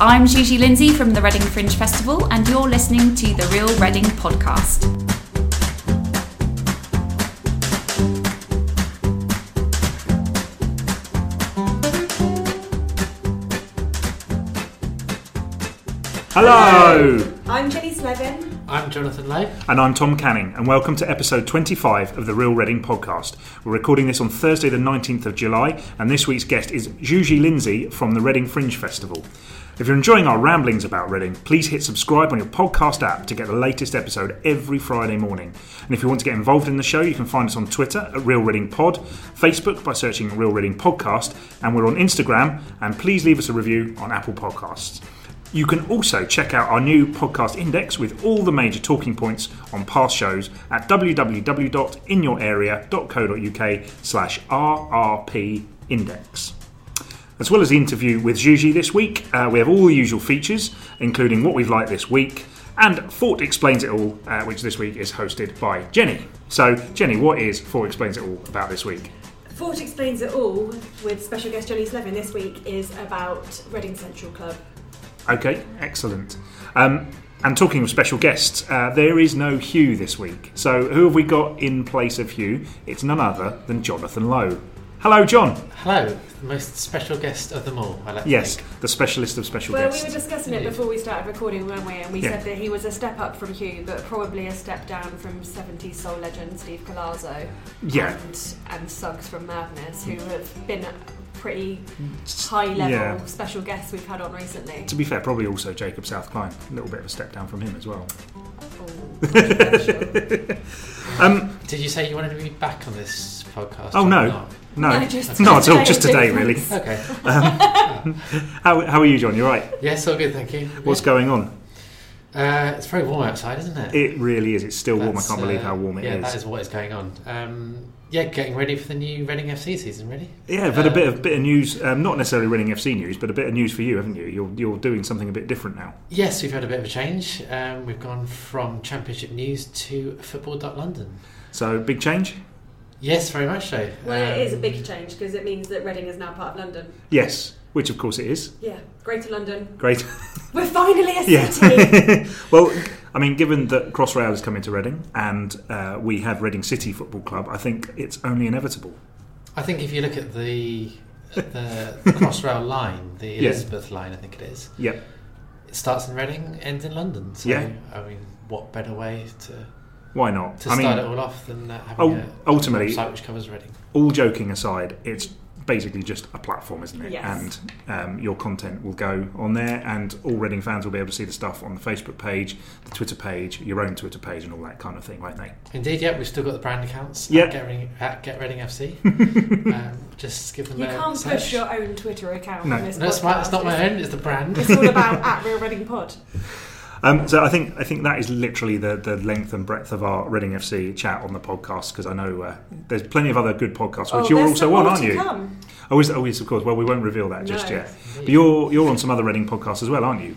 I'm Gigi Lindsay from the Reading Fringe Festival, and you're listening to the Real Reading podcast. Hello! I'm Jenny Slevin. I'm Jonathan Lowe. And I'm Tom Canning, and welcome to episode 25 of the Real Reading podcast. We're recording this on Thursday, the 19th of July, and this week's guest is Juji Lindsay from the Reading Fringe Festival. If you're enjoying our ramblings about Reading, please hit subscribe on your podcast app to get the latest episode every Friday morning. And if you want to get involved in the show, you can find us on Twitter at Real Reading Pod, Facebook by searching Real Reading Podcast, and we're on Instagram. And please leave us a review on Apple Podcasts. You can also check out our new podcast index with all the major talking points on past shows at www.inyourarea.co.uk slash RRP index. As well as the interview with Juji this week, uh, we have all the usual features, including what we've liked this week, and Fort Explains It All, uh, which this week is hosted by Jenny. So, Jenny, what is Fort Explains It All about this week? Fort Explains It All with special guest Jenny Slevin this week is about Reading Central Club. Okay, excellent. Um, and talking of special guests, uh, there is no Hugh this week. So, who have we got in place of Hugh? It's none other than Jonathan Lowe. Hello, John. Hello, the most special guest of them all. I like to Yes, think. the specialist of special guests. Well, we guests. were discussing it before we started recording, weren't we? And we Yeah. said that he was a step up from Hugh, but probably a step down from 70s soul legend Steve Colazzo. Yeah. And, and Suggs from Madness, who have been pretty high level Yeah. special guests we've had on recently. To be fair, probably also Jacob South Klein. A little bit of a step down from him as well. Oh. Um, Did you say you wanted to be back on this podcast? oh or no, not? No, No, just- not at all. just Just today, today, really. Okay. How, how are you, John? You're right. Yes, all good, thank you. What's going on? Uh, it's very warm outside, isn't it? It really is. It's still warm. I can't believe uh, how warm it yeah, is. that is what is going on. Um, yeah, getting ready for the new Reading FC season, really. Yeah, but a Uh, bit of bit of news. Um, not necessarily Reading FC news, but a bit of news for you, haven't you? You're you're doing something a bit different now. Yes, we've had a bit of a change. Um, we've gone from Championship News to Football.London. So big change. Yes, very much so. well, it is a Um, big change because it means that Reading is now part of London. Yes, which of course it is. Yeah, Greater London. Great. We're finally a city! Well, I mean, given that Crossrail is coming to Reading and uh, we have Reading City Football Club, I think it's only inevitable. I think if you look at the the, the Crossrail line, the Yeah. Elizabeth line, I think it is. Yep. It starts in Reading, ends in London. So, Yeah. I mean, what better way to, Why not? to I start mean, it all off than uh, having ul- a, ultimately- a website which covers Reading? all joking aside, it's basically just a platform, isn't it? Yes. And um, your content will go on there, and all Reading fans will be able to see the stuff on the Facebook page, the Twitter page, your own Twitter page, and all that kind of thing, won't they? Indeed, yeah, we've still got the brand accounts Yeah. at, Get Reading, at Get Reading FC. um, just give them You a can't search. push your own Twitter account No. on this No, it's, my, it's not my own, it's the brand. It's all about at Real Reading Pod. Um, so I think I think that is literally the, the length and breadth of our Reading FC chat on the podcast because I know uh, there's plenty of other good podcasts which oh, you're also some on, aren't you? Come. Oh, is, oh, yes, of course. Well, we won't reveal that just No. yet. But you're you're on some other Reading podcasts as well, aren't you?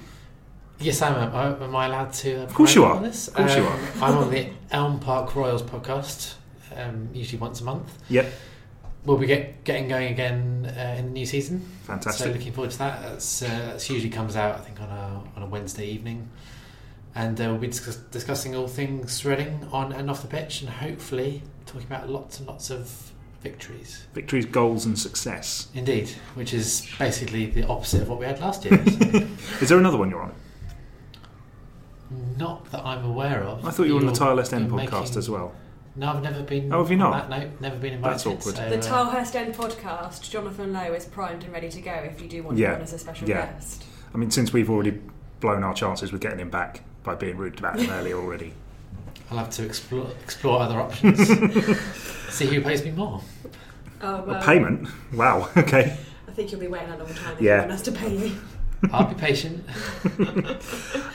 Yes, I am. Am am I allowed to? Uh, Of course you are. This? Of course you Um, I'm on the Elm Park Royals podcast, um, usually once a month. Yep. We'll be get, getting going again uh, in the new season. Fantastic. So looking forward to that. That's, uh, that's usually comes out, I think, on a on a Wednesday evening, and uh, we'll be discuss- discussing all things Reading on and off the pitch, and hopefully talking about lots and lots of victories. Victories, goals, and success. Indeed, which is basically the opposite of what we had last year. So, Is there another one you're on? not that I'm aware of. I thought you were on the You're- Tilehurst End podcast making- as well. No, I've never been. Oh, have you not? That note, never been invited. That's awkward. so, The uh, Tilehurst End podcast, Jonathan Lowe is primed and ready to go if you do want Yeah. him on as a special Yeah. guest. I mean, since we've already blown our chances with getting him back by being rude about him earlier already. I'll have to explore explore other options. See who pays me more. Oh, A payment? Wow. Okay. I think you'll be waiting a long time if Yeah. you want us to pay you. I'll be patient.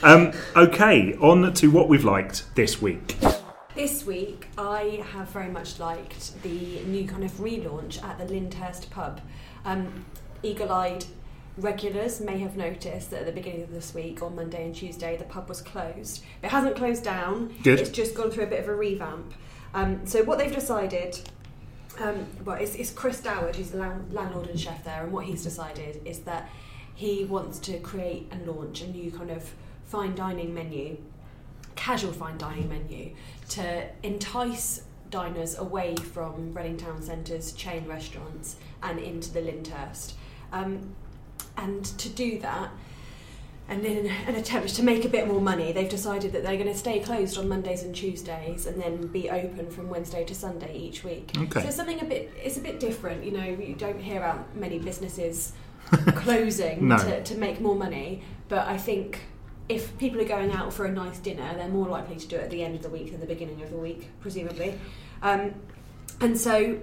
Um, okay. On to what we've liked this week. This week, I have very much liked the new kind of relaunch at the Lyndhurst pub. Um, Eagle eyed regulars may have noticed that at the beginning of this week, on Monday and Tuesday, the pub was closed. It hasn't closed down, Good. it's just gone through a bit of a revamp. Um, so, what they've decided um, well, it's, it's Chris Doward, who's the land- landlord and chef there, and what he's decided is that he wants to create and launch a new kind of fine dining menu, casual fine dining menu, to entice diners away from Reading Town Centre's chain restaurants and into the Lyndhurst. Um, and to do that, and in an attempt to make a bit more money, they've decided that they're going to stay closed on Mondays and Tuesdays, and then be open from Wednesday to Sunday each week. Okay. So it's something a bit, it's a bit different. You know, you don't hear about many businesses closing No. to, to make more money, but I think if people are going out for a nice dinner, they're more likely to do it at the end of the week than the beginning of the week, presumably. Um, and so,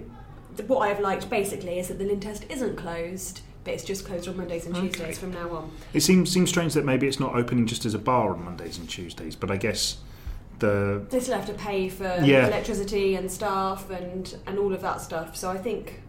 what I've liked basically is that the Lyndhurst isn't closed, but it's just closed on Mondays and Okay. Tuesdays from now on. It seems seems strange that maybe it's not opening just as a bar on Mondays and Tuesdays, but I guess the They still have to pay for Yeah. electricity and staff and, and all of that stuff. So I think.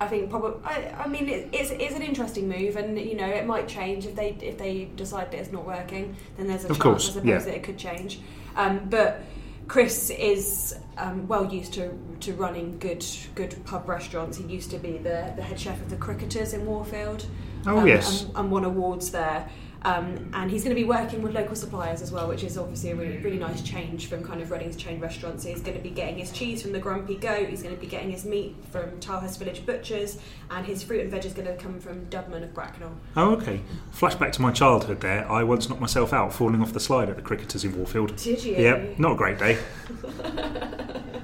I think probably. I, I mean, it, it's, it's an interesting move, and you know, it might change if they if they decide that it's not working. Then there's a Of chance, course, I suppose, yeah. that it could change. Um, but Chris is um, well used to, to running good good pub restaurants. He used to be the, the head chef of the Cricketers in Warfield. Oh, um, yes. and, and won awards there. Um, and he's going to be working with local suppliers as well, which is obviously a really, really nice change from kind of Reading's chain restaurants. So he's going to be getting his cheese from the Grumpy Goat, he's going to be getting his meat from Tilehurst Village Butchers, and his fruit and veg is going to come from Dubman of Bracknell. oh okay. Flashback to my childhood. There, I once knocked myself out falling off the slide at the cricketers in Warfield. Did you? Yep, not a great day.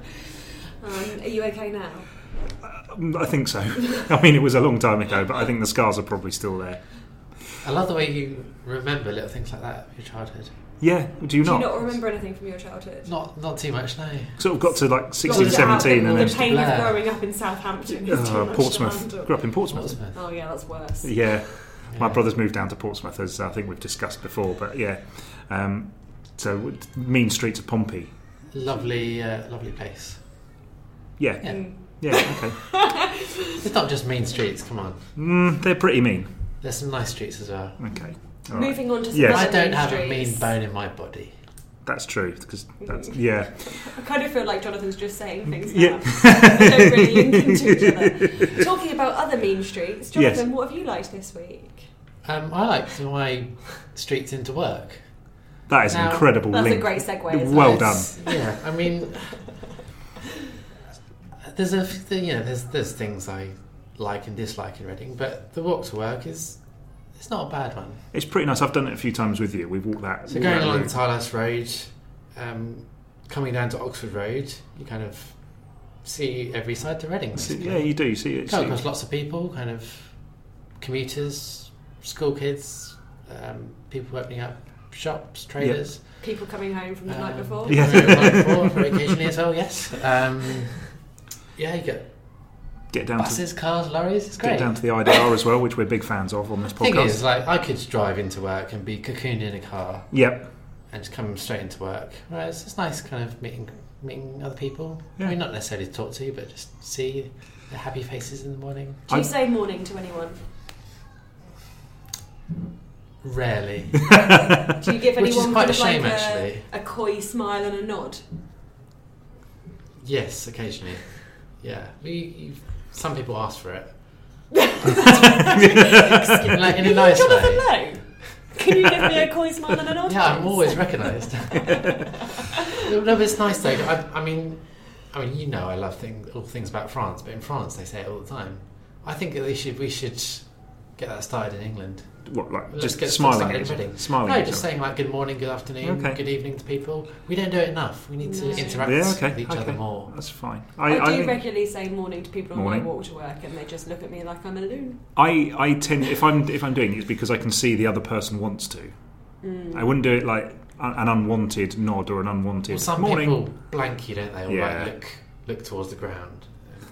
Um, are you okay now? I think so. I mean, it was a long time ago, but I think the scars are probably still there. I love the way you remember little things like that of your childhood. Yeah, do you Do not? you not remember anything from your childhood? Not not too much, no. Sort of got to like 16, Got to 17, the, and the then pain of Blair. growing up in Southampton is too uh, much to Portsmouth. handle. Grew up in Portsmouth. Portsmouth. Oh yeah, that's worse. Yeah, my Yeah. brothers moved down to Portsmouth, as I think we've discussed before. But yeah, um, so mean streets of Pompey. Lovely, uh, lovely place. Yeah, Yeah. Mm. yeah, okay. It's not just mean streets. Come on, Mm, they're pretty mean. There's some nice streets as well. Okay, all right. Moving on to some Yes. I don't main have a mean streets. bone in my body. that's true because that's yeah. I kind of feel like Jonathan's just saying things Yeah. now. they don't really link into each other. Talking about other mean streets, Yes. Jonathan, what have you liked this week? Um, I like my streets into work. That is an Now, incredible That's link. a great segue. Isn't Well it? done. It's- Yeah, I mean, there's a you know there's there's things I like and dislike in Reading, but the walk to work is it's not a bad one. It's pretty nice. I've done it a few times with you. We've walked that. So going that along route. Tilehurst Road, um, coming down to Oxford Road, you kind of see every side to Reading. See- yeah, you do. See it. Come see- across lots of people, kind of commuters, school kids, um, people opening up shops, traders. People coming home from the night Um, before. Yeah. very night before, very occasionally as well. Yes. Um, yeah, you get Get down buses, cars, lorries. It's to great. get down to the IDR as well, which we're big fans of on this podcast. thing podcast. is, like, I could drive into work and be cocooned in a car Yep. and just come straight into work. Whereas it's nice, kind of meeting meeting other people. Yeah. I mean, not necessarily to talk to, you but just see the happy faces in the morning. Do you I- say morning to anyone? Rarely, Do you give which is anyone quite kind a of like shame, a, actually. a coy smile and a nod? Yes, occasionally. Yeah, we, you, some people ask for it. like in a nice Jonathan way. Lowe, can you give me a coy smile and a nod? Yeah, I'm always recognised. no, but it's nice though. I, I mean, I mean, you know, I love thing, all things about France, but in France they say it all the time. I think that they should, we should get that started in England. What like Let's just smiling? at in each- Reading. Smiling. no, just each saying like good morning, good afternoon, Okay. good evening to people. We don't do it enough. We need to No. interact Yeah, okay, with each other more. That's fine. I, I, I, do think- regularly say morning to people on Morning. my walk to work, and they just look at me like I'm a loon. I, I tend if I'm if I'm doing it, it's because I can see the other person wants to. Mm. I wouldn't do it like an unwanted nod or an unwanted Well, some morning. people blank you, don't they? Or Yeah. like look look towards the ground.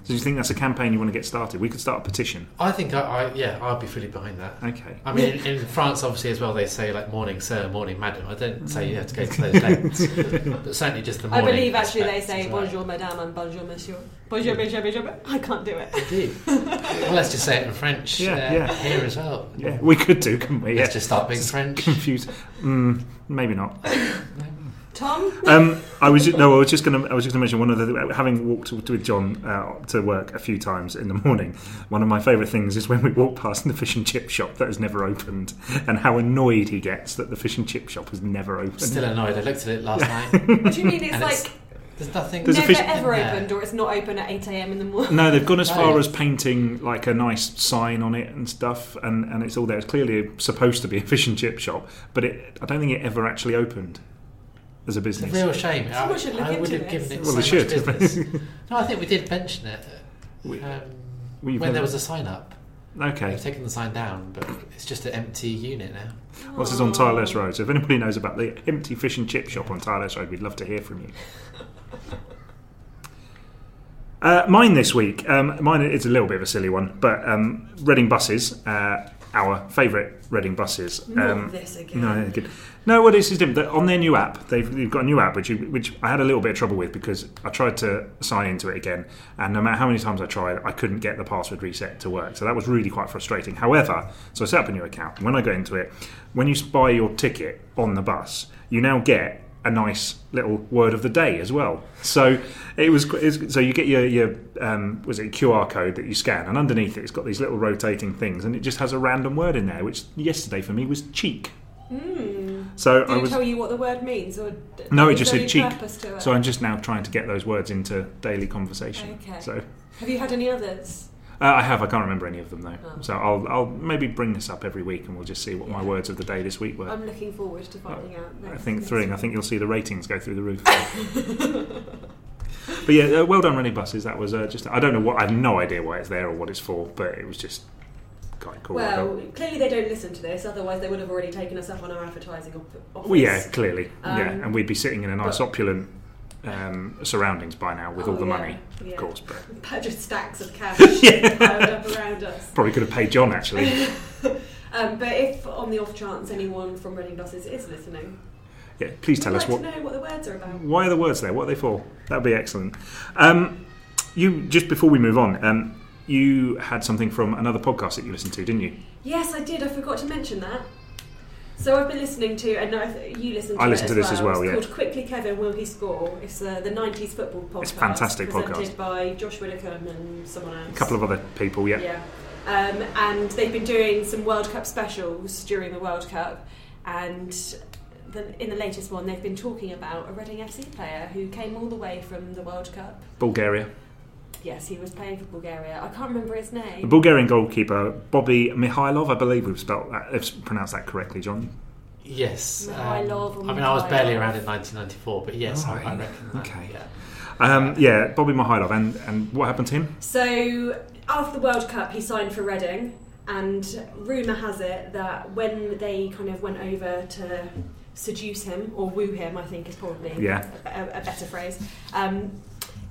So do you think that's a campaign you want to get started? We could start a petition. I think I, I yeah, I'd be fully behind that. Okay. I mean, in, in France, obviously, as well, they say like morning sir, morning madam. I don't say you have to go to those lengths, but certainly just the morning. I believe actually they say is right. bonjour madame and bonjour monsieur. Bonjour monsieur, monsieur. I can't do it. They do. well, let's just say it in French Yeah, uh, yeah. here as well. Yeah, we could do, couldn't we? Let's Yeah. just start being French. Confused. Mm, maybe not. Tom? Um, I was no, I was just going to. I was just going to mention one of the having walked with John uh, to work a few times in the morning. One of my favourite things is when we walk past the fish and chip shop that has never opened, and how annoyed he gets that the fish and chip shop has never opened. Still annoyed. I looked at it last night. What do you mean it's And like it's- There's nothing. There's a never fish- ever Yeah. opened or it's not open at 8am in the morning? No, they've gone as far No. as painting like a nice sign on it and stuff, and, and it's all there. It's clearly supposed to be a fish and chip shop, but it, I don't think it ever actually opened as a It's a business. real shame. Someone I, should look I would into have given this. it Well, so they should. business. no, I think we did mention it We- um, We've when there never- was a sign up. okay. They've taken the sign down, but it's just an empty unit now. Well, this is on Tilehurst Road, so if anybody knows about the empty fish and chip shop on Tilehurst Road, we'd love to hear from you. Uh, mine this week, um, mine is a little bit of a silly one, but um, Reading buses, uh, our favourite Reading buses. Not Um, this again. no, they're good. No, well, this is different. On their new app, they've, they've got a new app which you, which I had a little bit of trouble with because I tried to sign into it again, and no matter how many times I tried, I couldn't get the password reset to work. So that was really quite frustrating. However, so I set up a new account, and when I go into it, when you buy your ticket on the bus, you now get a nice little word of the day as well. So it was so you get your your um, was it QR code that you scan, and underneath it, it's got these little rotating things, and it just has a random word in there, which yesterday for me was cheek. Mm. So Did I it was tell you what the word means? Or No, it just said cheek. purpose to it? so I'm just now trying to get those words into daily conversation. Okay. So Have you had any others? uh, I have I can't remember any of them though. Oh. So I'll I'll maybe bring this up every week, and we'll just see what my words of the day this week were. I'm looking forward to finding out. I think thrilling. I think you'll see the ratings go through the roof. but yeah, uh, well done, Reading buses. That was uh, just I don't know what I have no idea why it's there or what it's for, but it was just quite cool. Well, clearly they don't listen to this, otherwise they would have already taken us up on our advertising op- office. well, yeah, clearly, yeah, Um, and we'd be sitting in a nice but- opulent um, surroundings by now with Oh, all the yeah, money, yeah. of course. But stacks of cash piled up around us. probably could have paid John actually. Um, but if, on the off chance, anyone from Reading Buses is listening, Yeah, please tell us like what know what the words are about. Why are the words there? What are they for? That'd be excellent. Um, you just before we move on, um, you had something from another podcast that you listened to, didn't you? Yes, I did. I forgot to mention that. So I've been listening to, and I you listened to I listened to this as well, It's yeah. called Quickly Kevin, Will He Score? It's uh, the 90s football podcast. It's a fantastic presented podcast. by Josh Widdicombe and someone else. A couple of other people, yeah. Yeah. Um, and they've been doing some World Cup specials during the World Cup, and the, in the latest one, they've been talking about a Reading FC player who came all the way from the World Cup. Bulgaria. Yes, he was playing for Bulgaria. I can't remember his name. The. Bulgarian goalkeeper Bobby Mihailov, I believe we've spelled that, have pronounced that correctly, John. Yes. um, Mikhailov or I mean, I was barely around in 1994, but yes, I, I Right. reckon that. Okay. Yeah. Um, yeah, Bobby Mihailov, and and what happened to him? So after the World Cup, he signed for Reading, and rumour has it that when they kind of went over to seduce him or woo him, I think is probably Yeah. a, a better phrase. Um,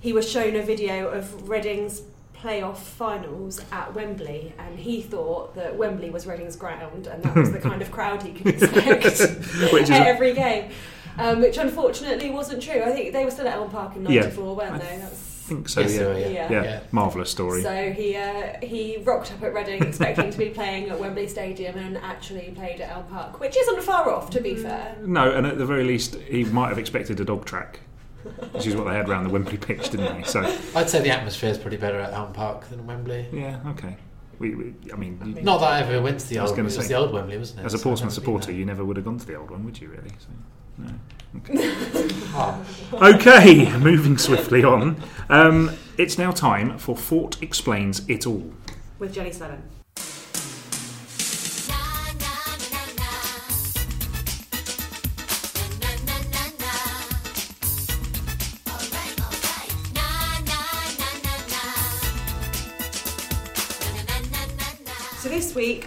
he was shown a video of Reading's playoff finals at Wembley, and he thought that Wembley was Reading's ground, and that was the kind of crowd he could expect at every game. Um, which unfortunately wasn't true. I think they were still at Elm Park in Yeah. '94, weren't I they? That's, I think so. Yes, yeah. they Yeah. yeah, Yeah. marvelous story. So he uh, he rocked up at Reading expecting to be playing at Wembley Stadium and actually played at Elm Park, which isn't far off, to be fair. No, and at the very least, he might have expected a dog track, which is what they had around the Wembley pitch, didn't they? So I'd say the atmosphere is pretty better at Elm Park than Wembley. yeah, okay. We, we I mean, you- Not that I ever went to the I was old. It gonna was say, the old Wembley, wasn't it? as a Portsmouth never been supporter, you never would have gone to the old one, would you? Really? So, no. Ah, Okay, moving swiftly on. Um, it's now time for Fort explains it all. With Jenny Slevin.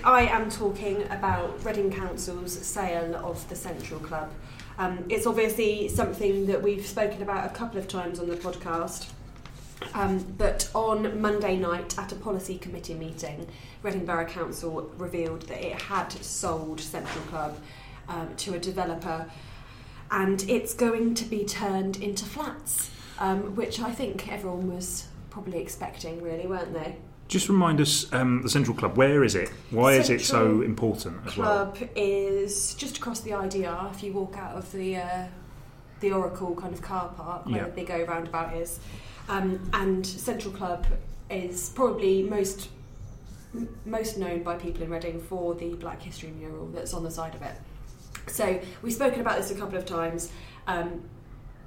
I am talking about Reading Council's sale of the Central Club. Um, it's obviously something that we've spoken about a couple of times on the podcast. Um, but on Monday night at a policy committee meeting, Reading Borough Council revealed that it had sold Central Club um, to a developer and it's going to be turned into flats, um, which I think everyone was probably expecting, really, weren't they? Just remind us, um, the Central Club, where is it? Why is it so important as well? Club is just across the IDR if you walk out of the uh, the Oracle kind of car park where Yeah. the big O roundabout is. Um, and Central Club is probably most m- most known by people in Reading for the Black History mural that's on the side of it. So we've spoken about this a couple of times. Um,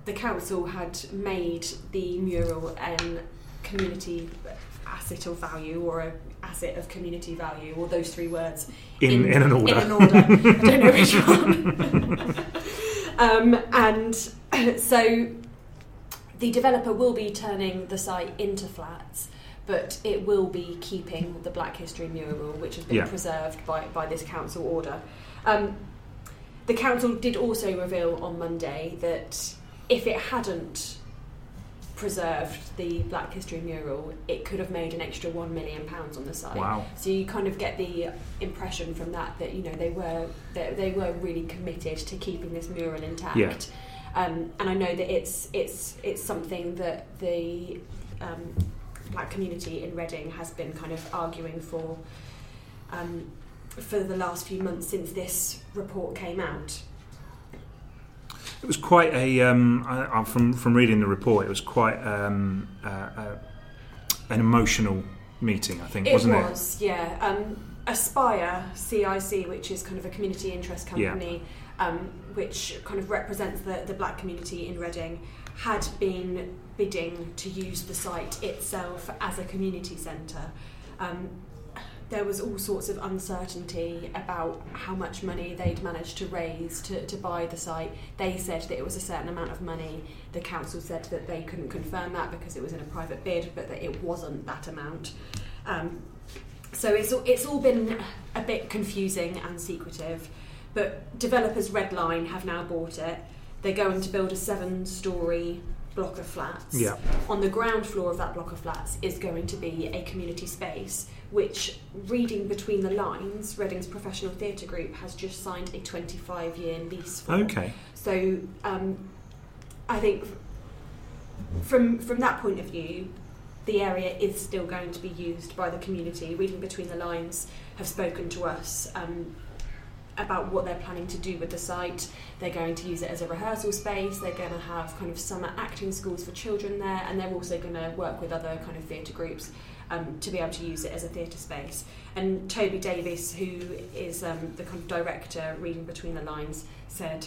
the council had made the mural an community asset of value or a asset of community value or those three words In, in, an order. in an order. I don't know which one. um, and so the developer will be turning the site into flats, but it will be keeping the Black History mural, which has been Yeah. preserved by, by this council order. Um, the council did also reveal on Monday that if it hadn't preserved the Black History mural, it could have made an extra one million pounds on the site. Wow. So you kind of get the impression from that that you know they were they, they were really committed to keeping this mural intact. Yeah. Um, and I know that it's it's it's something that the um, black community in Reading has been kind of arguing for um, for the last few months since this report came out. It was quite a um, I, I, from from reading the report. It was quite um, uh, uh, an emotional meeting. I think, It wasn't it? It was, yeah. Um, Aspire CIC, which is kind of a community interest Yeah. company, um, which kind of represents the, the black community in Reading, had been bidding to use the site itself as a community centre. Um, there was all sorts of uncertainty about how much money they'd managed to raise to, to buy the site. They said that it was a certain amount of money. The council said that they couldn't confirm that because it was in a private bid, but that it wasn't that amount. Um, so it's all, it's all been a bit confusing and secretive. But developers Redline have now bought it. They're going to build a seven-story block of flats. Yeah. On the ground floor of that block of flats is going to be a community space, which, reading between the lines, Reading's professional theatre group has just signed a 25-year lease for. Okay. So um, I think from from that point of view, the area is still going to be used by the community. Reading between the lines have spoken to us um, about what they're planning to do with the site. They're going to use it as a rehearsal space. They're going to have kind of summer acting schools for children there, and they're also going to work with other kind of theatre groups um, to be able to use it as a theatre space. And Toby Davis, who is um, the kind of director reading between the lines, said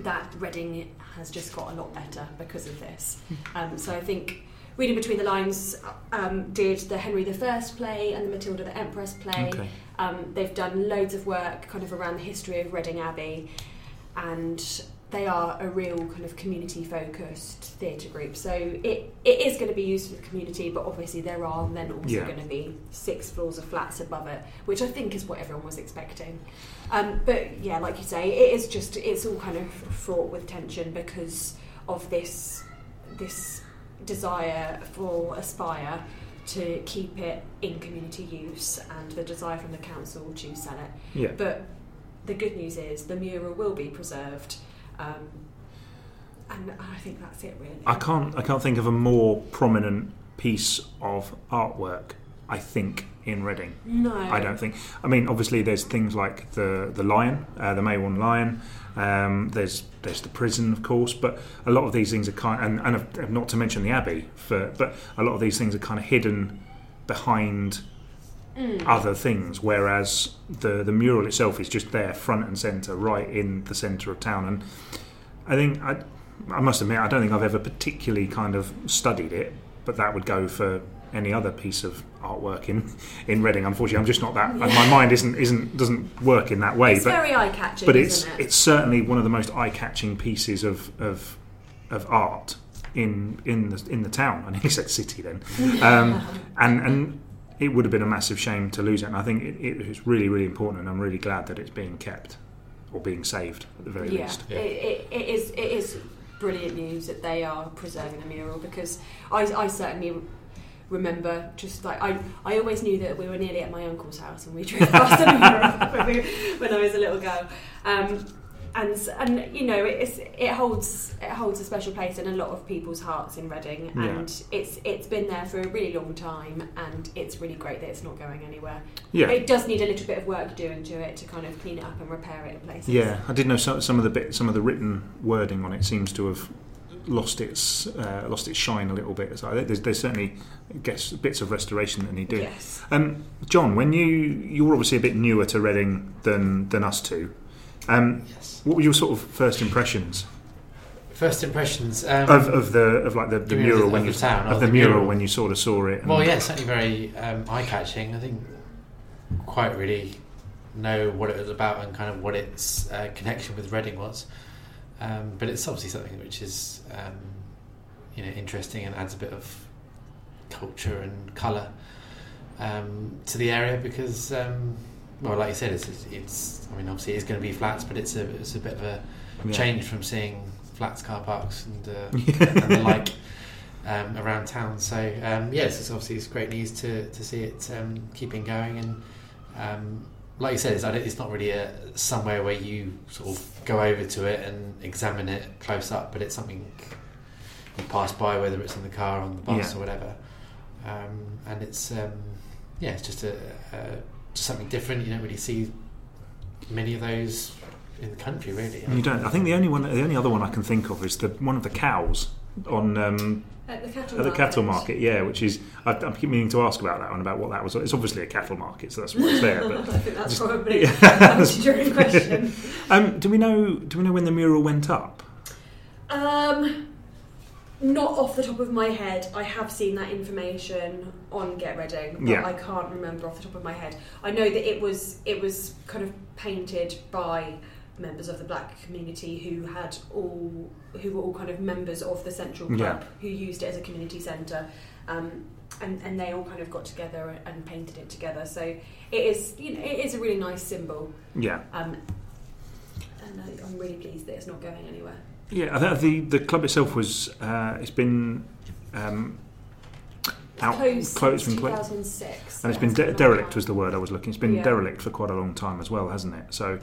that Reading has just got a lot better because of this. Um, so I think reading between the lines um, did the Henry I play and the Matilda the Empress play. Okay. Um, they've done loads of work kind of around the history of Reading Abbey, and they are a real kind of community focused theatre group. So it, it is going to be used for the community, but obviously there are then also Yeah. going to be six floors of flats above it, which I think is what everyone was expecting. Um, but yeah, like you say, it is just it's all kind of fraught with tension because of this this desire for Aspire to keep it in community use and the desire from the council to sell it. Yeah. But the good news is the mural will be preserved. Um, and I think that's it, really. I can't I can't think of a more prominent piece of artwork. I think in Reading. No. I don't think. I mean, obviously, there's things like the the lion, uh, the Maiwand lion. Um, there's there's the prison, of course, but a lot of these things are kind, and, and not to mention the abbey. For but a lot of these things are kind of hidden behind Mm. other things, whereas the the mural itself is just there, front and centre, right in the centre of town. And I think I, I must admit, I don't think I've ever particularly kind of studied it, but that would go for any other piece of artwork in in Reading. Unfortunately, I'm just not that. My mind isn't isn't doesn't work in that way. It's but very eye catching, but it's isn't it? it's certainly one of the most eye catching pieces of of of art in in the in the town. I nearly said city then, um, and and it would have been a massive shame to lose it. And I think it, it is really really important, and I'm really glad that it's being kept or being saved at the very yeah, least. Yeah. It, it, it is. It is brilliant news that they are preserving the mural because I, I certainly remember just like I, I always knew that we were nearly at my uncle's house and we drove past the mural when, when I was a little girl. Um, and and you know it's it holds it holds a special place in a lot of people's hearts in Reading, Yeah. and it's it's been there for a really long time, and it's really great that it's not going anywhere. Yeah. It does need a little bit of work doing to it to kind of clean it up and repair it in places. Yeah, I did know some, some of the bit, some of the written wording on it seems to have lost its uh, lost its shine a little bit. So there's, there's certainly gets bits of restoration that need doing. Yes. Um, John, when you you were obviously a bit newer to Reading than than us two. Um, Yes. what were your sort of first impressions First impressions. Um, of, of the of like the, the mural of when you town, of the, the mural, mural? when you sort of saw it? Well, yeah, certainly very um, eye catching. I think quite really know what it was about and kind of what its uh, connection with Reading was. Um, but it's obviously something which is um, you know interesting and adds a bit of culture and colour um, to the area because, um, well, like you said, it's, it's I mean obviously it's going to be flats, but it's a it's a bit of a Yeah. change from seeing flats, car parks, and, uh, and the like um, around town. So um, yes, it's obviously it's great news to, to see it um, keeping going. And um, like you said, it's, it's not really a somewhere where you sort of go over to it and examine it close up, but it's something you pass by, whether it's in the car, or on the bus, Yeah. or whatever. Um, and it's um, yeah, it's just a, a something different. You don't really see many of those in the country, really. You don't. I think the only one, the only other one I can think of is the one of the cows on um, At the cattle at the market. cattle market. Yeah, which is I, I keep meaning to ask about that one about what that was. It's obviously a cattle market, so that's why it's there. I But think that's Just- probably Yeah. answered your question. um, do we know? Do we know when the mural went up? Um, not off the top of my head. I have seen that information on Get Reading, but Yeah. I can't remember off the top of my head. I know that it was it was kind of painted by members of the black community who had all who were all kind of members of the central club Yeah. who used it as a community centre. Um, and, and they all kind of got together and painted it together. So it is, you know, it is a really nice symbol. Yeah, Um, and I, I'm really pleased that it's not going anywhere. Yeah. The the club itself was. Uh, it's been. Um, out, closed, closed since and clo- 2006. and it's been de- derelict was the word I was looking. It's been Yeah. derelict for quite a long time as well, hasn't it? So,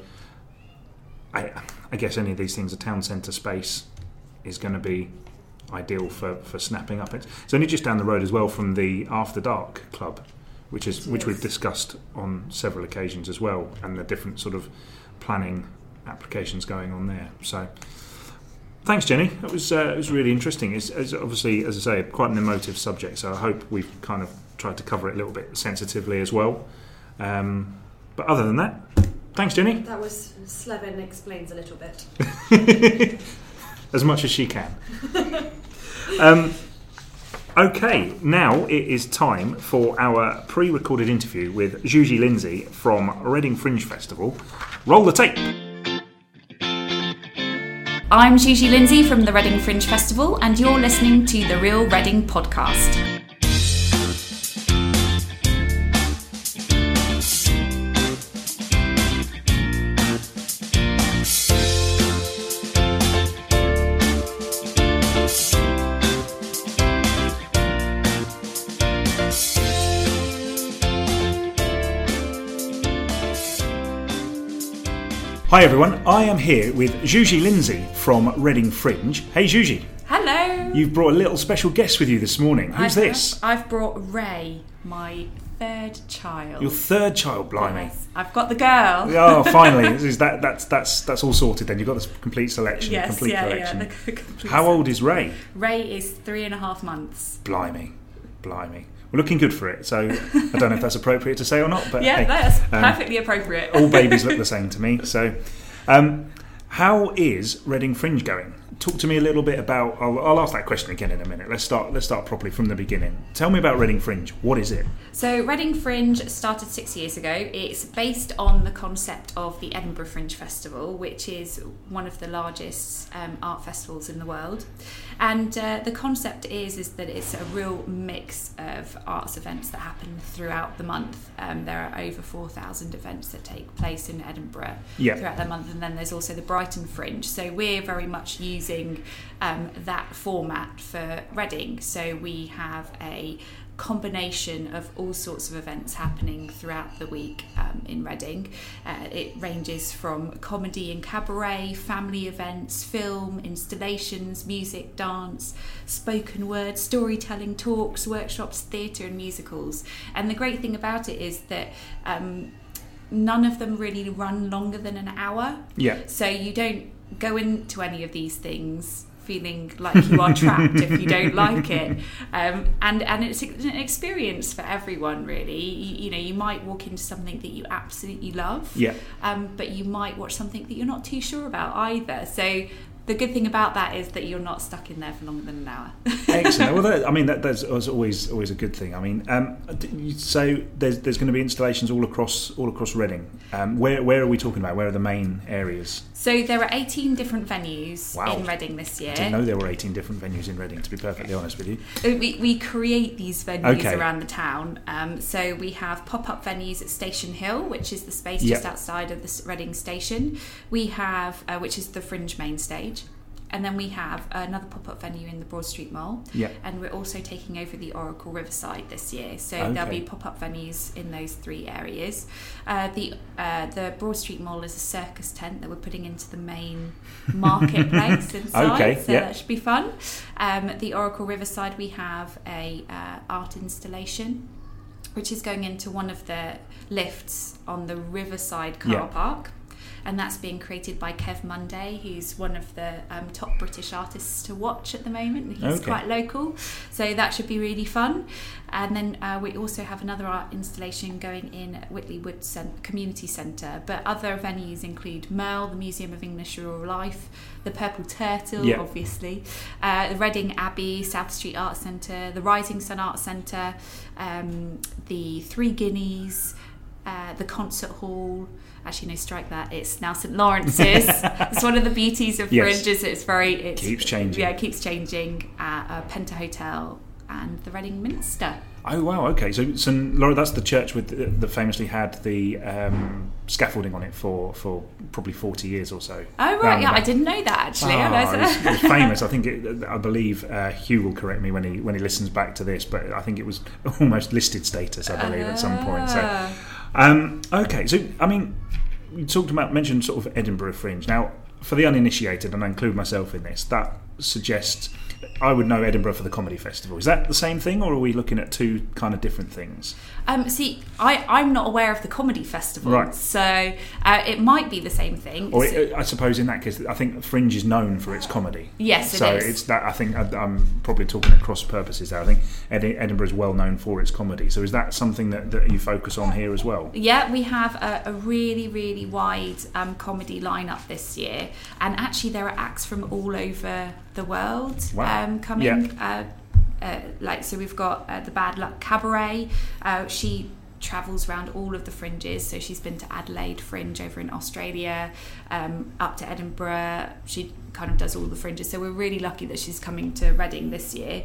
I, I guess any of these things, a town centre space is going to be ideal for, for snapping up. It's, it's only just down the road as well from the After Dark Club, which is which we've discussed on several occasions as well, and the different sort of planning applications going on there. So. Thanks, Jenny. That was uh, it was really interesting. It's, it's obviously, as I say, quite an emotive subject. So I hope we've kind of tried to cover it a little bit sensitively as well. Um, but other than that, thanks, Jenny, That was Slevin explains a little bit. as much as she can. um, okay, now it is time for our pre-recorded interview with Juji Lindsay from Reading Fringe Festival. Roll the tape. I'm Gigi Lindsay from the Reading Fringe Festival, and you're listening to the Real Reading podcast. Hi everyone, I am here with Juji Lindsay from Reading Fringe. Hey Juji, Hello. you've brought a little special guest with you this morning. Who's I've- this? Uh, I've brought Ray, my third child. Your third child, blimey. Yes, I've got the girl. Oh, finally! Is that that's that's that's all sorted? Then you've got this complete selection, Yes, complete yeah, collection. yeah. the complete How old is Ray? Ray is three and a half months. Blimey, blimey. We're looking good for it. So I don't know if that's appropriate to say or not, but yeah, hey, that's um, perfectly appropriate. all babies look the same to me. So, um, how is Reading Fringe going? Talk to me a little bit about. I'll, I'll ask that question again in a minute. Let's start. Let's start properly from the beginning. Tell me about Reading Fringe. What is it? So, Reading Fringe started six years ago. It's based on the concept of the Edinburgh Fringe Festival, which is one of the largest um, art festivals in the world. And uh, the concept is is that it's a real mix of arts events that happen throughout the month. Um, there are over four thousand events that take place in Edinburgh Yeah. throughout the month, and then there's also the Brighton Fringe. So we're very much using um, that format for Reading. So we have a combination of all sorts of events happening throughout the week um, in Reading. Uh, it ranges from comedy and cabaret, family events, film, installations, music, dance, spoken word, storytelling, talks, workshops, theatre, and musicals. And the great thing about it is that um, none of them really run longer than an hour. Yeah. So you don't go into any of these things feeling like you are trapped if you don't like it. Um, and and it's an experience for everyone, really. You, you, know, you might walk into something that you absolutely love, Yeah. um, but you might watch something that you're not too sure about either. So the good thing about that is that you're not stuck in there for longer than an hour. Excellent. Well, that, I mean, that, that's always always a good thing. I mean, um, so there's there's going to be installations all across all across Reading. Um, where where are we talking about? Where are the main areas? So there are 18 different venues Wow. in Reading this year. I didn't know there were 18 different venues in Reading. To be perfectly honest with you. Uh, We, we create these venues Okay. around the town. Um, so we have pop up venues at Station Hill, which is the space Yep. just outside of the Reading station. We have, uh, which is the Fringe main stage. And then we have another pop up venue in the Broad Street Mall. Yeah. And we're also taking over the Oracle Riverside this year. So Okay. there'll be pop up venues in those three areas. Uh, the uh, the Broad Street Mall is a circus tent that we're putting into the main marketplace inside. Okay, so yeah. that should be fun. Um, the Oracle Riverside, we have a uh, art installation, which is going into one of the lifts on the Riverside car Yeah. park. And that's being created by Kev Munday, who's one of the um, top British artists to watch at the moment. He's Okay. quite local, so that should be really fun. And then uh, we also have another art installation going in at Whitley Wood Cent- Community Centre. But other venues include MERL, the Museum of English Rural Life, the Purple Turtle, Yeah. obviously, uh, the Reading Abbey, South Street Art Centre, the Rising Sun Art Centre, um, the Three Guineas, uh, the Concert Hall. Actually, no, strike that. It's now St Lawrence's. it's one of the beauties of Yes. Fringe. is It's very it's, Keeps changing. Yeah, it keeps changing. at uh, Penta Hotel and the Reading Minster. Oh wow. Okay. So, so Laura, that's the church with the, that famously had the um, scaffolding on it for for probably 40 years or so. Oh right, yeah, I didn't know that actually. Ah, know- it, was, famous. I think it, I believe uh, Hugh will correct me when he when he listens back to this, but I think it was almost listed status. I believe at some point. So, Ah. Um, okay. So I mean, we talked about mentioned sort of Edinburgh Fringe. Now, for the uninitiated, and I include myself in this, that suggests I would know Edinburgh for the comedy festival. Is that the same thing, or are we looking at two kind of different things? Um, see, I, I'm not aware of the comedy festival, Right. so uh, it might be the same thing. Or it, I suppose in that case, I think Fringe is known for its comedy. Yes, it so is. it's that I think I- I'm probably talking at cross purposes there. I think Edinburgh is well known for its comedy. So is that something that, that you focus on here as well? Yeah, we have a, a really, really wide um, comedy lineup this year, and actually there are acts from all over the world Wow. um, coming. Uh, uh, like so, we've got uh, the Bad Luck Cabaret. Uh, she travels around all of the fringes, so she's been to Adelaide Fringe over in Australia, um, up to Edinburgh. She kind of does all the fringes, so we're really lucky that she's coming to Reading this year.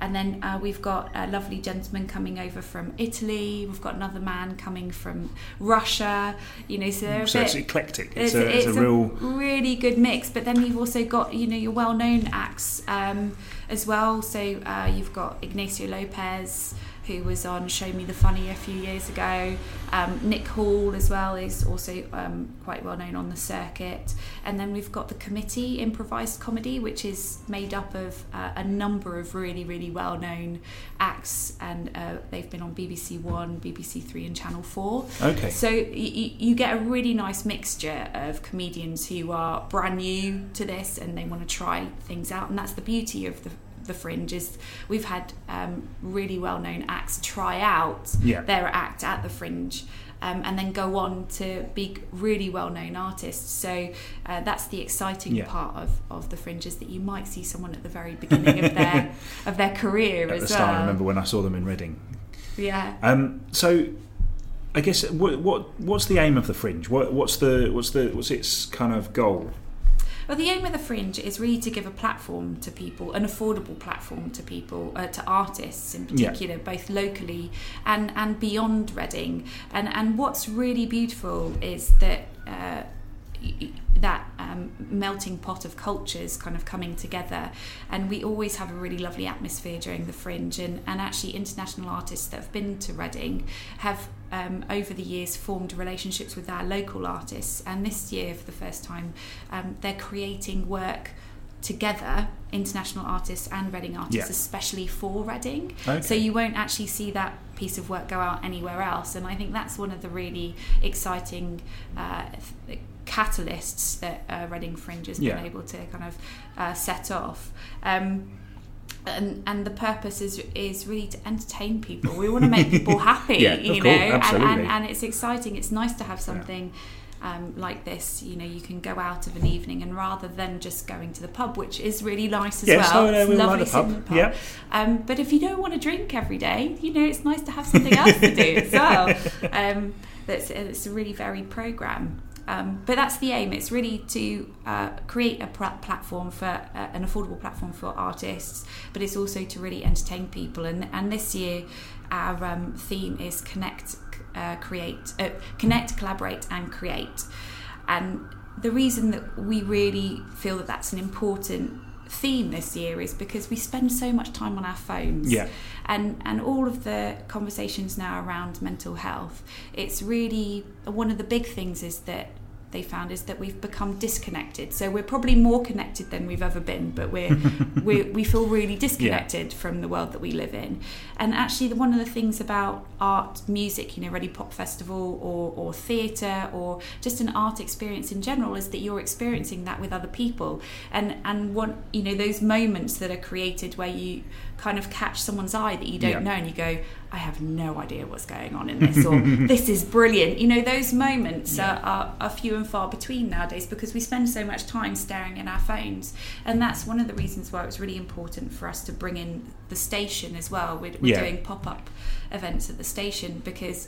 And then uh, we've got a lovely gentleman coming over from Italy. We've got another man coming from Russia. You know, so So bit, it's eclectic. It's, it's, a, it's it's a real. really good mix. But then you've also got you know your well-known acts um, as well. So uh, you've got Ignacio Lopez, who was on Show Me the Funny a few years ago. Um, Nick Hall as well is also um, quite well known on the circuit. And then we've got the committee improvised comedy, which is made up of uh, a number of really really well-known acts, and uh, they've been on BBC One, BBC Three, and Channel Four. Okay. So y- y- you get a really nice mixture of comedians who are brand new to this and they want to try things out, and that's the beauty of the the fringe is we've had um, really well known acts try out Yeah. their act at the fringe. Um, and then go on to be really well-known artists. So uh, that's the exciting Yeah. part of, of the fringe is that you might see someone at the very beginning of their of their career At as the start, well. I remember when I saw them in Reading. Yeah. Um, so, I guess what, what what's the aim of the Fringe? What, what's the what's the what's its kind of goal? Well, the aim of the Fringe is really to give a platform to people, an affordable platform to people, uh, to artists in Yeah. particular, both locally and, and beyond Reading. And and what's really beautiful is that. Uh, that um, melting pot of cultures kind of coming together. And we always have a really lovely atmosphere during the Fringe. And, and actually, international artists that have been to Reading have um, over the years formed relationships with our local artists. And this year, for the first time, um, they're creating work together international artists and Reading artists, Yeah. especially for Reading. Okay. So you won't actually see that piece of work go out anywhere else. And I think that's one of the really exciting uh, th- catalysts that uh, Reading Fringe has Yeah. been able to kind of uh, set off. Um, and, and the purpose is is really to entertain people. We want to make people happy, Yeah, you know, and, and, and it's exciting. It's nice to have something um, like this. You know, you can go out of an evening, and rather than just going to the pub, which is really nice as Yes, well, no, it's we lovely pub. pub. Yeah. Um, but if you don't want to drink every day, you know, it's nice to have something else to do as well. Um, that's it's a really varied program. Um, but that's the aim. It's really to uh, create a pla- platform for uh, an affordable platform for artists, but it's also to really entertain people. And and this year, our um, theme is connect, uh, create, uh, connect, collaborate, and create. And the reason that we really feel that that's an important theme this year is because we spend so much time on our phones Yeah. and and all of the conversations now around mental health it's really one of the big things is that they found is that we've become disconnected. So we're probably more connected than we've ever been but we're, we we feel really disconnected from the world that we live in. And actually the, one of the things about art music you know Ready Pop Festival or, or theatre or just an art experience in general is that you're experiencing that with other people. And and what you know those moments that are created where you kind of catch someone's eye that you don't Yeah. know and you go I have no idea what's going on in this or this is brilliant you know those moments Yeah. are, are, are few and far between nowadays because we spend so much time staring at our phones and that's one of the reasons why it was really important for us to bring in the station as well we're, we're Yeah. doing pop-up events at the station because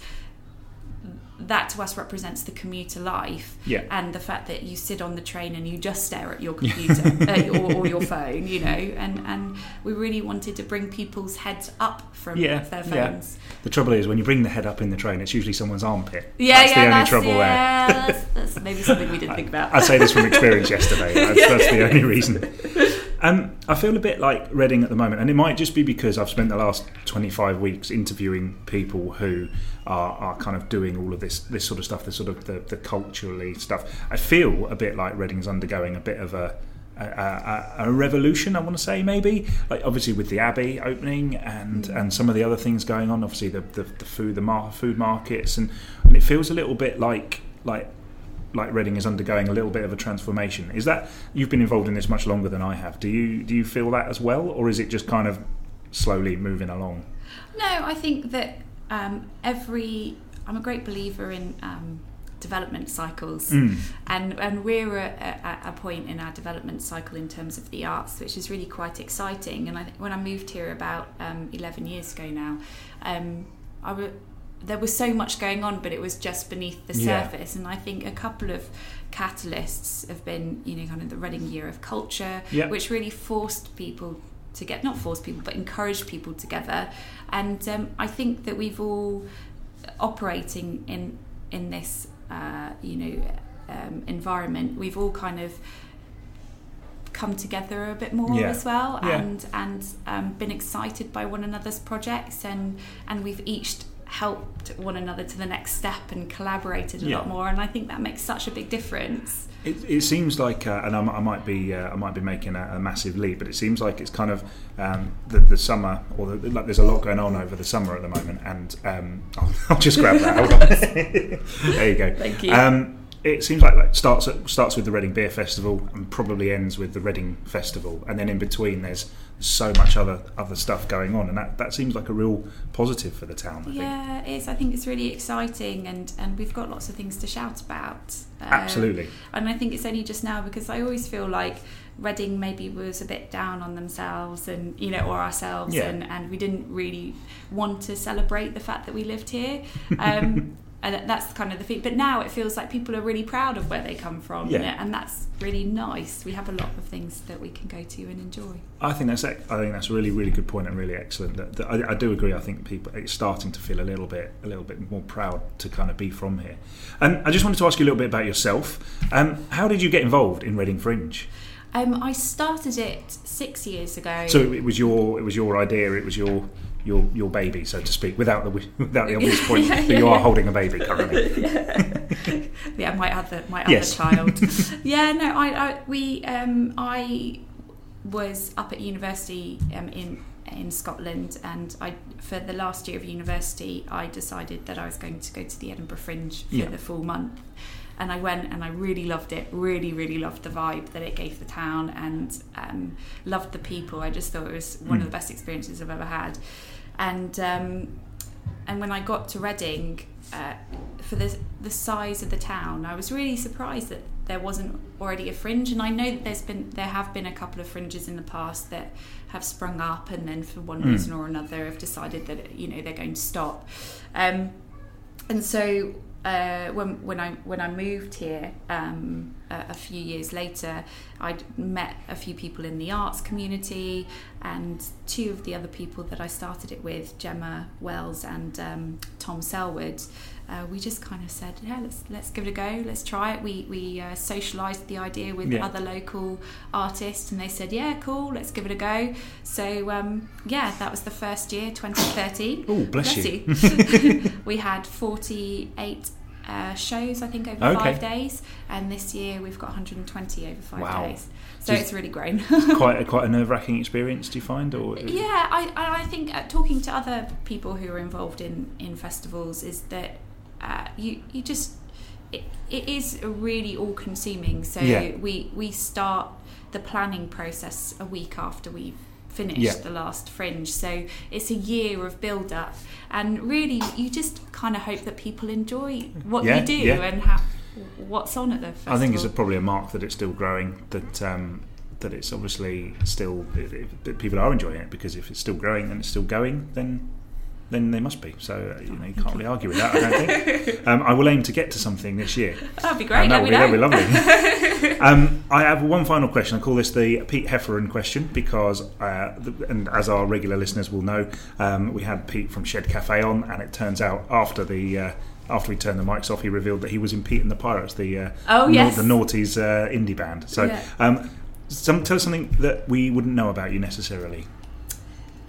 that to us represents the commuter life Yeah. and the fact that you sit on the train and you just stare at your computer uh, or, or your phone you know and and we really wanted to bring people's heads up from Yeah, their yeah. phones The trouble is, when you bring the head up in the train, it's usually someone's armpit. yeah that's yeah the only that's, trouble there. that's, that's maybe something we didn't think about I say this from experience yesterday. That's, that's the only reason. Um, I feel a bit like Reading at the moment, and it might just be because I've spent the last 25 weeks interviewing people who are, are kind of doing all of this this sort of stuff, the sort of the, the culturally stuff. I feel a bit like Reading's undergoing a bit of a a, a, a revolution, I want to say, maybe. Like obviously with the Abbey opening and, mm. and some of the other things going on. Obviously the, the, the food the mar- food markets and, and it feels a little bit like like like Reading is undergoing a little bit of a transformation. Is that you've been involved in this much longer than I have? Do you do you feel that as well, or is it just kind of slowly moving along? No, I think that um, every. I'm a great believer in um, development cycles, Mm. and and we're at a, a point in our development cycle in terms of the arts, which is really quite exciting. And I when I moved here about um, 11 years ago now, um, I w- there was so much going on, but it was just beneath the Yeah. surface. And I think a couple of catalysts have been, you know, kind of the Reading Year of Culture, Yeah. which really forced people to get not force people, but encourage people together. And um, I think that we've all operating in in this, uh, you know, um, environment. We've all kind of come together a bit more Yeah. as well, Yeah. and and um, been excited by one another's projects, and and we've each helped one another to the next step and collaborated a Yeah. lot more and I think that makes such a big difference It, it seems like, uh, and I, I might be, uh, I might be making a, a massive leap, but it seems like it's kind of um, the, the summer, or the, like there's a lot going on over the summer at the moment. And um, I'll, I'll just grab that. Hold on. there you go. Thank you. Um, it seems like that starts at, starts with the Reading Beer Festival and probably ends with the Reading Festival, and then in between there's so much other other stuff going on, and that, that seems like a real positive for the town. I think. Yeah, it is. I think it's really exciting, and and we've got lots of things to shout about. Um, Absolutely. And I think it's only just now because I always feel like Reading maybe was a bit down on themselves, and you know, or ourselves, Yeah. and and we didn't really want to celebrate the fact that we lived here. Um, and that's kind of the thing. But now it feels like people are really proud of where they come from, Yeah. and that's really nice. We have a lot of things that we can go to and enjoy. I think that's I think that's a really really good point and really excellent. That, that I, I do agree. I think people it's starting to feel a little bit a little bit more proud to kind of be from here. And I just wanted to ask you a little bit about yourself. Um, how did you get involved in Reading Fringe? Um, I started it six years ago. So it was your it was your idea. It was your your your baby, so to speak, without the without the obvious point Yeah, that yeah, you are holding a baby currently. yeah, my other my Yes. other child. yeah, no, I, I we um, I was up at university um, in in Scotland, and I for the last year of university, I decided that I was going to go to the Edinburgh Fringe for Yeah. the full month. And I went and I really loved it. Really, really loved the vibe that it gave the town, and um, loved the people. I just thought it was one Mm. of the best experiences I've ever had. And um, and when I got to Reading, uh, for the the size of the town, I was really surprised that there wasn't already a fringe. And I know that there's been there have been a couple of fringes in the past that have sprung up, and then for one Mm. reason or another have decided that you know they're going to stop. Um, and so uh, when when I when I moved here um, a, a few years later, I'd met a few people in the arts community, and two of the other people that I started it with, Gemma Wells and um, Tom Selwood. Uh, we just kind of said, yeah, let's let's give it a go, let's try it. We we uh, socialised the idea with Yeah. other local artists, and they said, yeah, cool, let's give it a go. So um, yeah, that was the first year, 2013. Oh, bless, you. you. we had 48 uh, shows, I think, over Okay. five days, and this year we've got 120 over five Wow. days. So Just- it's really grown. quite a, quite a nerve wracking experience. Do you find, or yeah, I, I think uh, talking to other people who are involved in, in festivals is that uh, you you just it, it is really all consuming. So Yeah. we we start the planning process a week after we've finished Yeah. the last fringe. So it's a year of build up, and really you just kind of hope that people enjoy what Yeah, you do yeah. and have what's on at the festival. I think it's a, probably a mark that it's still growing. That um, that it's obviously still that people are enjoying it because if it's still growing and it's still going, then then they must be. So uh, you know you can't really argue with that. I don't think. Um, I will aim to get to something this year. That'd be great. that would be, that'd be lovely. um, I have one final question. I call this the Pete Hefferan question because, uh, the, and as our regular listeners will know, um, we had Pete from Shed Cafe on, and it turns out after the. Uh, after we turned the mics off, he revealed that he was in Pete and the Pirates, the uh, Oh, yes. the Naughties uh, indie band. So, Yeah. um, some, tell us something that we wouldn't know about you necessarily.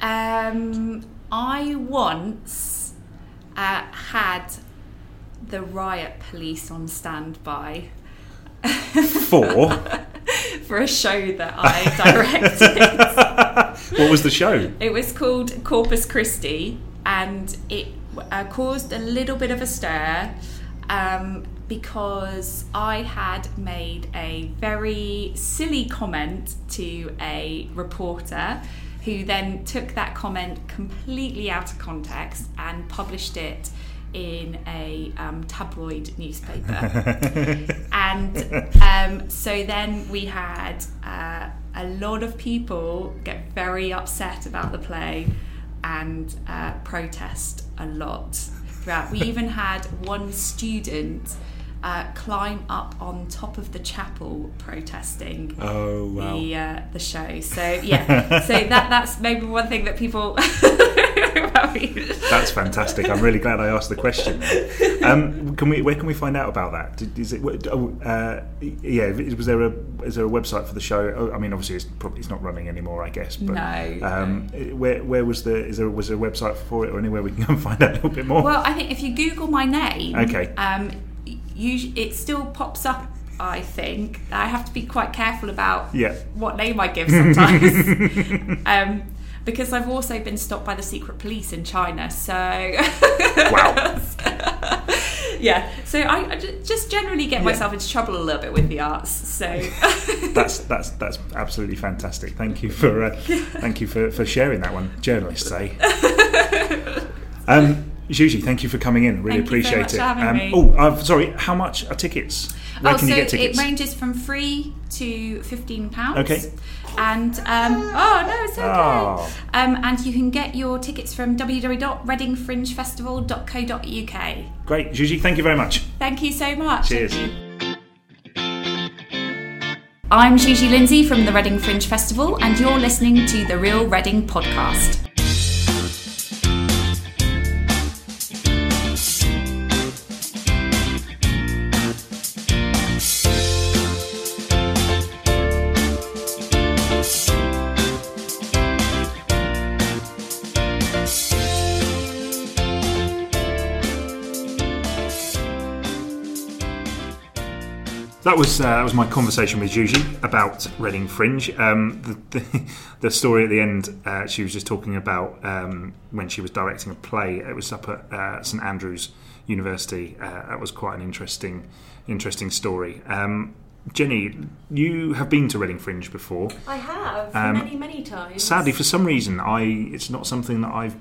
Um, I once uh, had the riot police on standby For for a show that I directed. what was the show? it was called Corpus Christi, and it uh, caused a little bit of a stir. Um, because I had made a very silly comment to a reporter who then took that comment completely out of context and published it in a um, tabloid newspaper. and um, so then we had uh, a lot of people get very upset about the play and uh, protest a lot throughout. We even had one student uh, climb up on top of the chapel protesting Oh wow! the uh, the show. So yeah, so that that's maybe one thing that people. That's fantastic. I'm really glad I asked the question. Um, can we? Where can we find out about that? Is it? Oh, uh, yeah. Was there a? Is there a website for the show? Oh, I mean, obviously, it's probably it's not running anymore. I guess. But, No, Um, Where? Where was the? Is there? Was there a website for it, or anywhere we can go and find out a little bit more? Well, I think if you Google my name, Okay. um, you, it still pops up. I think I have to be quite careful about yeah. what name I give sometimes, um, because I've also been stopped by the secret police in China. So Wow. yeah, so I, I just generally get Yeah. myself into trouble a little bit with the arts. So That's that's that's absolutely fantastic. Thank you for uh, thank you for, for sharing that one, journalists. Eh? Um, Gigi, thank you for coming in. Really Thank so appreciate much it. for having me. Oh, uh, sorry. How much are tickets? Where oh, can so you get tickets? it ranges from free to fifteen pounds. Okay. And um, oh no, it's okay. Oh. Um, and you can get your tickets from www.readingfringefestival.co.uk. Great, Gigi. Thank you very much. Thank you so much. Cheers. I'm Gigi Lindsay from the Reading Fringe Festival, and you're listening to the Real Reading podcast. That was uh, that was my conversation with Gigi about Reading Fringe. Um, the, the, the story at the end, uh, she was just talking about um, when she was directing a play. It was up at uh, St Andrews University. Uh, that was quite an interesting interesting story. Um, Jenny, you have been to Reading Fringe before. I have Um, many, many times. Sadly, for some reason, I it's not something that I've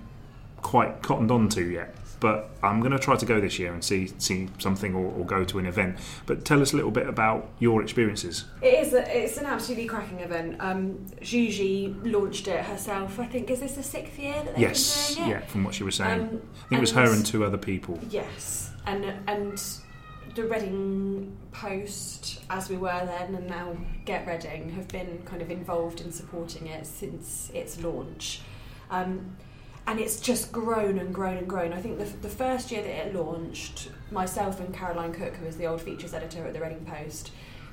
quite cottoned on to yet. But I'm going to try to go this year and see see something or, or go to an event. But tell us a little bit about your experiences. It is. A, it's an absolutely cracking event. Um, Gigi launched it herself. I think is this the sixth year that they've Yes, been doing it? yeah, from what she was saying. Um, I think it was her and two other people. Yes, and and the Reading Post, as we were then, and now Get Reading, have been kind of involved in supporting it since its launch. Um, and it's just grown and grown and grown. I think the, the first year that it launched, myself and Caroline Cook, who was the old features editor at the Reading Post,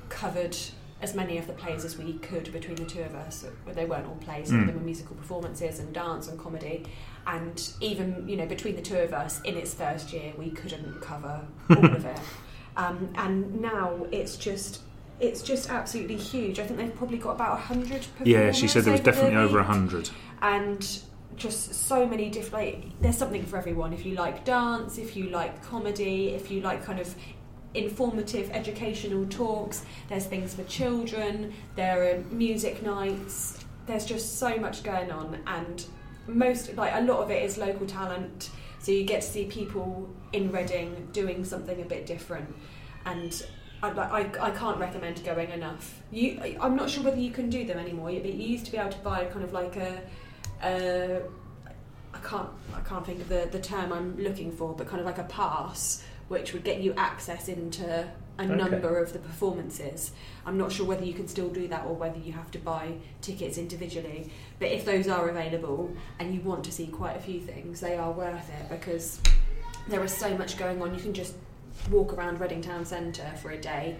covered as many of the plays as we could between the two of us. They weren't all plays, Mm. them were musical performances and dance and comedy. And even you know between the two of us in its first year, we couldn't cover all of it. Um, and now it's just it's just absolutely huge. I think they've probably got about hundred. Yeah, she said there was definitely over a hundred. and just so many different like there's something for everyone. If you like dance if you like comedy if you like kind of informative educational talks there's things for children there are music nights. There's just so much going on and most like a lot of it is local talent. So you get to see people in Reading doing something a bit different. And I, I, I can't recommend going enough. You I'm not sure whether you can do them anymore but you used to be able to buy kind of like a uh, I can't I can't think of the, the term I'm looking for, but kind of like a pass, which would get you access into a Okay. number of the performances. I'm not sure whether you can still do that or whether you have to buy tickets individually. But if those are available and you want to see quite a few things, they are worth it because there is so much going on. You can just walk around Reading Town Centre for a day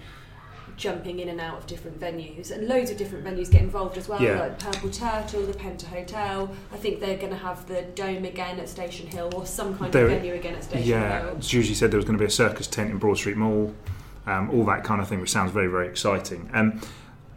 jumping in and out of different venues and loads of different venues get involved as well Yeah. like Purple Turtle, the Penta Hotel I think they're going to have the Dome again at Station Hill or some kind There- of venue again at Station Yeah, Hill Gigi said there was going to be a circus tent in Broad Street Mall, um, all that kind of thing, which sounds very, very exciting. Um,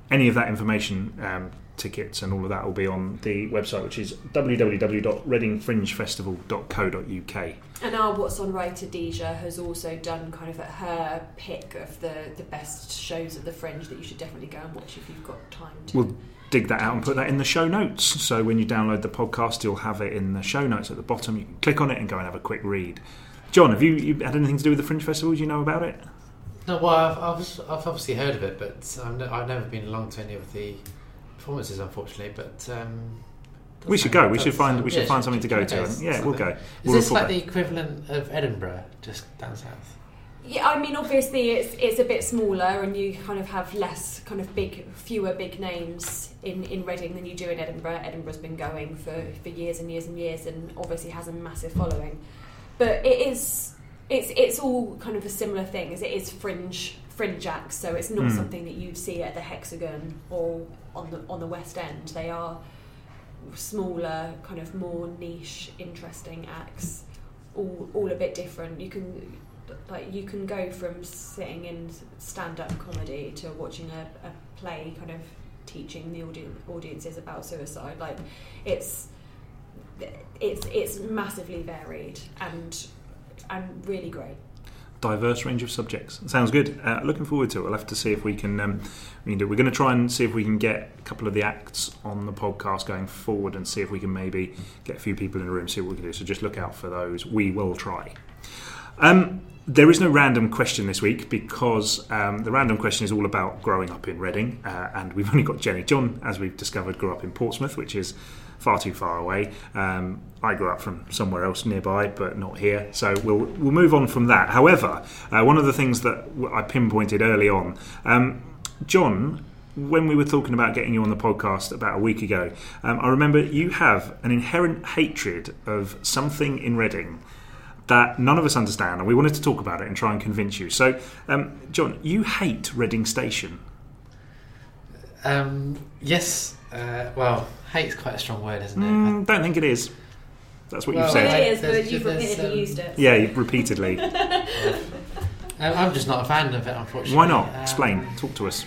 any of that information, um, tickets and all of that will be on the website, which is www.readingfringefestival.co.uk. and our What's On writer Deja has also done kind of her pick of the, the best shows at the Fringe that you should definitely go and watch if you've got time to We'll dig that out and put that in the show notes. So when you download the podcast, you'll have it in the show notes at the bottom. You can click on it and go and have a quick read. John, have you, you had anything to do with the Fringe Festival? Do you know about it? No, well, I've, I've, I've obviously heard of it, but I've, ne- I've never been along to any of the performances, unfortunately. But um, We should go. We does should find sound- we should yeah, find something to go to. And yeah, we'll go. Is We'll this like back. the equivalent of Edinburgh, just down south? Yeah, I mean, obviously it's it's a bit smaller, and you kind of have less kind of big, fewer big names in in Reading than you do in Edinburgh. Edinburgh's been going for for years and years and years, and obviously has a massive following. But it is it's it's all kind of a similar thing, as it is fringe fringe acts. So it's not Mm. something that you'd see at the Hexagon or on the on the West End. They are smaller, kind of more niche, interesting acts. All, all a bit different. You can like you can go from sitting in stand-up comedy to watching a, a play kind of teaching the audience audiences about suicide like it's it's it's massively varied and and really great diverse range of subjects. Sounds good. Uh, looking forward to it. We'll have to see if we can. Um, we can do. We're going to try and see if we can get a couple of the acts on the podcast going forward, and see if we can maybe get a few people in the room, see what we can do. So just look out for those. We will try. Um, there is no random question this week because um, the random question is all about growing up in Reading, uh, and we've only got Jenny. John, as we've discovered, grew up in Portsmouth, which is far too far away. Um, I grew up from somewhere else nearby, but not here. So we'll we'll move on from that. However, uh, one of the things that I pinpointed early on, um, John. When we were talking about getting you on the podcast about a week ago, um, I remember you have an inherent hatred of something in Reading that none of us understand, and we wanted to talk about it and try and convince you. So, um, John, you hate Reading Station. Um, yes. Uh, well, hate's quite a strong word, isn't it? Mm, don't think it is. That's what Well, you've Well, said. it is, There's- but you've there's, repeatedly um, used it. Yeah, you've repeatedly. I- I'm just not a fan of it, unfortunately. Why not? Um, Explain. Talk to us.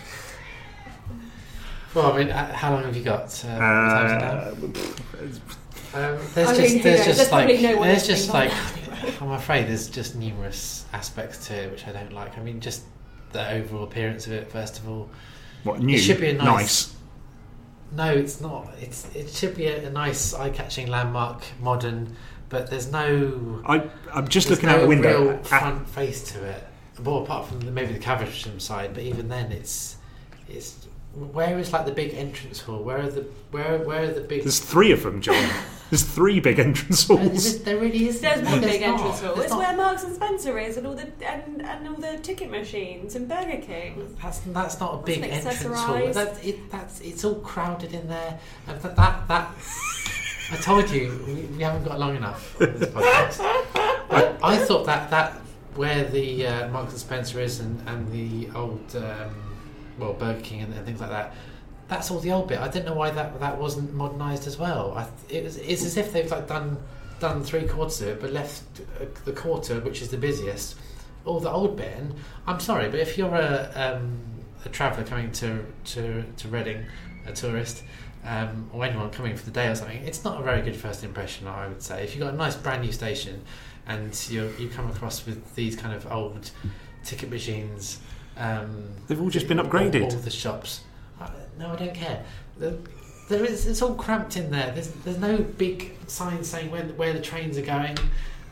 Well, I mean, uh, how long have you got? Uh, Uh. Um, there's I just mean, there's just like probably no one there's just like I'm afraid there's just numerous aspects to it which I don't like. I mean, just the overall appearance of it. First of all, what new? it should be a nice. nice. No, it's not. It's it should be a, a nice, eye-catching landmark, modern, but there's no. I, I'm just looking no out the window. Real front face to it. Well, apart from the, maybe the Caversham side, but even then, it's it's where is like the big entrance hall? Where are the where where are the big? there's three of them, John. There's three big entrance halls. there, there really is. There's one big entrance hall. There's It's not. where Marks and Spencer is, and all the and, and all the ticket machines and Burger King. That's that's not a That's big entrance hall. accessorised. That, it, that's it's all crowded in there, and that that, that I told you we, we haven't got long enough. On this podcast. I, I thought that that where the uh, Marks and Spencer is and and the old um, well Burger King and, and things like that. That's all the old bit. I didn't know why that that wasn't modernised as well. I, it was, it's as if they've like done done three quarters of it, but left uh, the quarter, which is the busiest, all the old bit. And I'm sorry, but if you're a um, a traveller coming to to to Reading, a tourist, um, or anyone coming for the day or something, it's not a very good first impression. I would say if you've got a nice brand new station, and you you come across with these kind of old ticket machines. Um, They've all just been all- upgraded. All, the shops. No, I don't care. The, there is, it's all cramped in there. There's, there's no big sign saying where, where the trains are going.